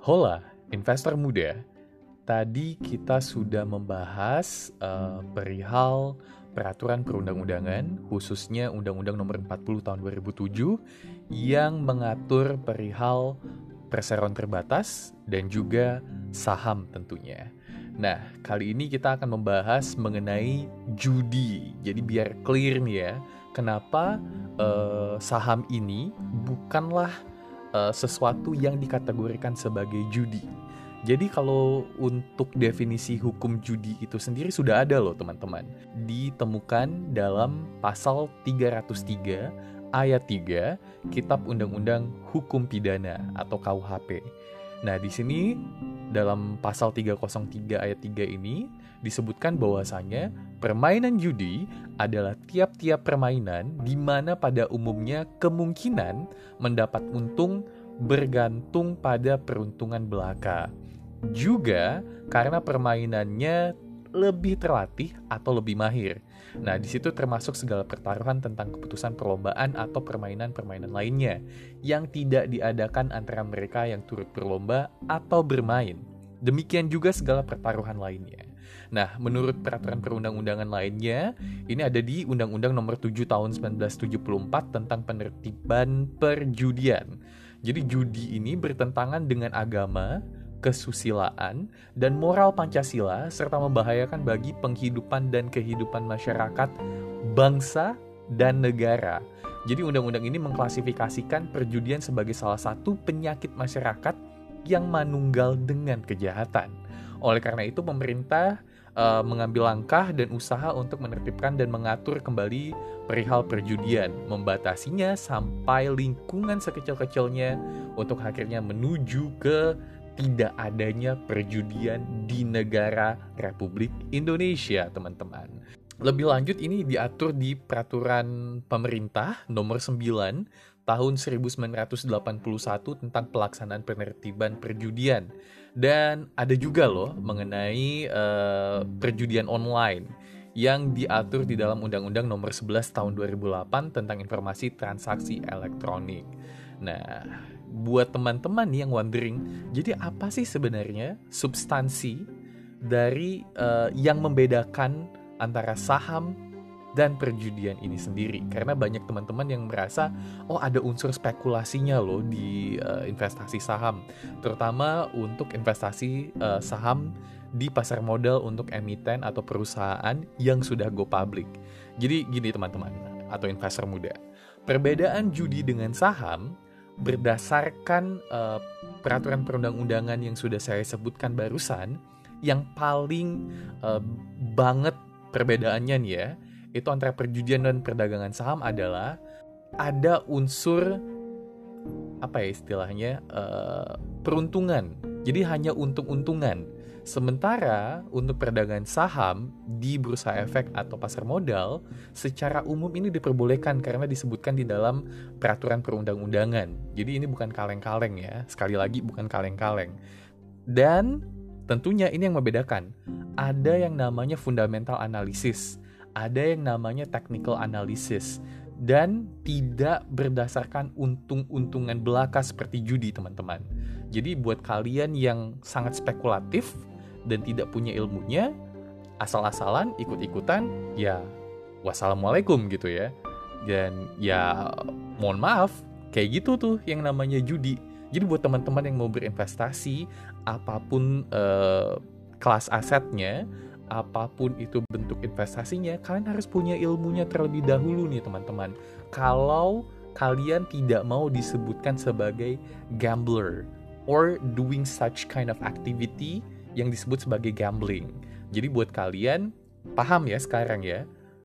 Hola, investor muda. Tadi kita sudah membahas uh, perihal peraturan perundang-undangan, khususnya Undang-Undang Nomor 40 Tahun 2007 yang mengatur perihal perseroan terbatas dan juga saham tentunya. Nah, kali ini kita akan membahas mengenai judi. Jadi biar clear nih ya, kenapa uh, saham ini bukanlah uh, sesuatu yang dikategorikan sebagai judi. Jadi kalau untuk definisi hukum judi itu sendiri sudah ada loh teman-teman. Ditemukan dalam pasal 303 ayat 3 Kitab Undang-Undang Hukum Pidana atau KUHP. Nah, di sini dalam pasal 303 ayat 3 ini disebutkan bahwasanya permainan judi adalah tiap-tiap permainan di mana pada umumnya kemungkinan mendapat untung bergantung pada peruntungan belaka. Juga karena permainannya lebih terlatih atau lebih mahir. Nah, di situ termasuk segala pertaruhan tentang keputusan perlombaan atau permainan-permainan lainnya yang tidak diadakan antara mereka yang turut berlomba atau bermain. Demikian juga segala pertaruhan lainnya. Nah, menurut peraturan perundang-undangan lainnya, ini ada di Undang-Undang Nomor 7 Tahun 1974 tentang penertiban perjudian. Jadi judi ini bertentangan dengan agama, kesusilaan, dan moral Pancasila serta membahayakan bagi penghidupan dan kehidupan masyarakat, bangsa, dan negara. Jadi undang-undang ini mengklasifikasikan perjudian sebagai salah satu penyakit masyarakat yang manunggal dengan kejahatan. Oleh karena itu pemerintah uh, mengambil langkah dan usaha untuk menertibkan dan mengatur kembali perihal perjudian, membatasinya sampai lingkungan sekecil-kecilnya untuk akhirnya menuju ke tidak adanya perjudian di negara Republik Indonesia, teman-teman. Lebih lanjut ini diatur di peraturan pemerintah nomor 9 tahun 1981 tentang pelaksanaan penertiban perjudian dan ada juga loh mengenai uh, perjudian online yang diatur di dalam Undang-Undang Nomor 11 Tahun 2008 tentang informasi transaksi elektronik. Nah, buat teman-teman yang wondering, jadi apa sih sebenarnya substansi dari uh, yang membedakan antara saham dan perjudian ini sendiri? Karena banyak teman-teman yang merasa oh ada unsur spekulasinya loh di uh, investasi saham. Terutama untuk investasi uh, saham di pasar modal untuk emiten atau perusahaan yang sudah go public. Jadi gini teman-teman atau investor muda. Perbedaan judi dengan saham berdasarkan uh, peraturan perundang-undangan yang sudah saya sebutkan barusan yang paling uh, banget perbedaannya nih ya itu antara perjudian dan perdagangan saham adalah ada unsur apa ya istilahnya uh, peruntungan. Jadi hanya untung-untungan. Sementara untuk perdagangan saham di bursa efek atau pasar modal secara umum ini diperbolehkan karena disebutkan di dalam peraturan perundang-undangan. Jadi ini bukan kaleng-kaleng ya. Sekali lagi bukan kaleng-kaleng. Dan tentunya ini yang membedakan. Ada yang namanya fundamental analysis ada yang namanya technical analysis dan tidak berdasarkan untung-untungan belaka seperti judi teman-teman. Jadi buat kalian yang sangat spekulatif dan tidak punya ilmunya, asal-asalan ikut-ikutan, ya wassalamualaikum gitu ya. Dan ya mohon maaf, kayak gitu tuh yang namanya judi. Jadi buat teman-teman yang mau berinvestasi, apa pun uh, kelas asetnya, apa pun itu bentuk investasinya, kalian harus punya ilmunya terlebih dahulu nih teman-teman. Kalau kalian tidak mau disebutkan sebagai gambler or doing such kind of activity yang disebut sebagai gambling. Jadi buat kalian paham ya sekarang ya,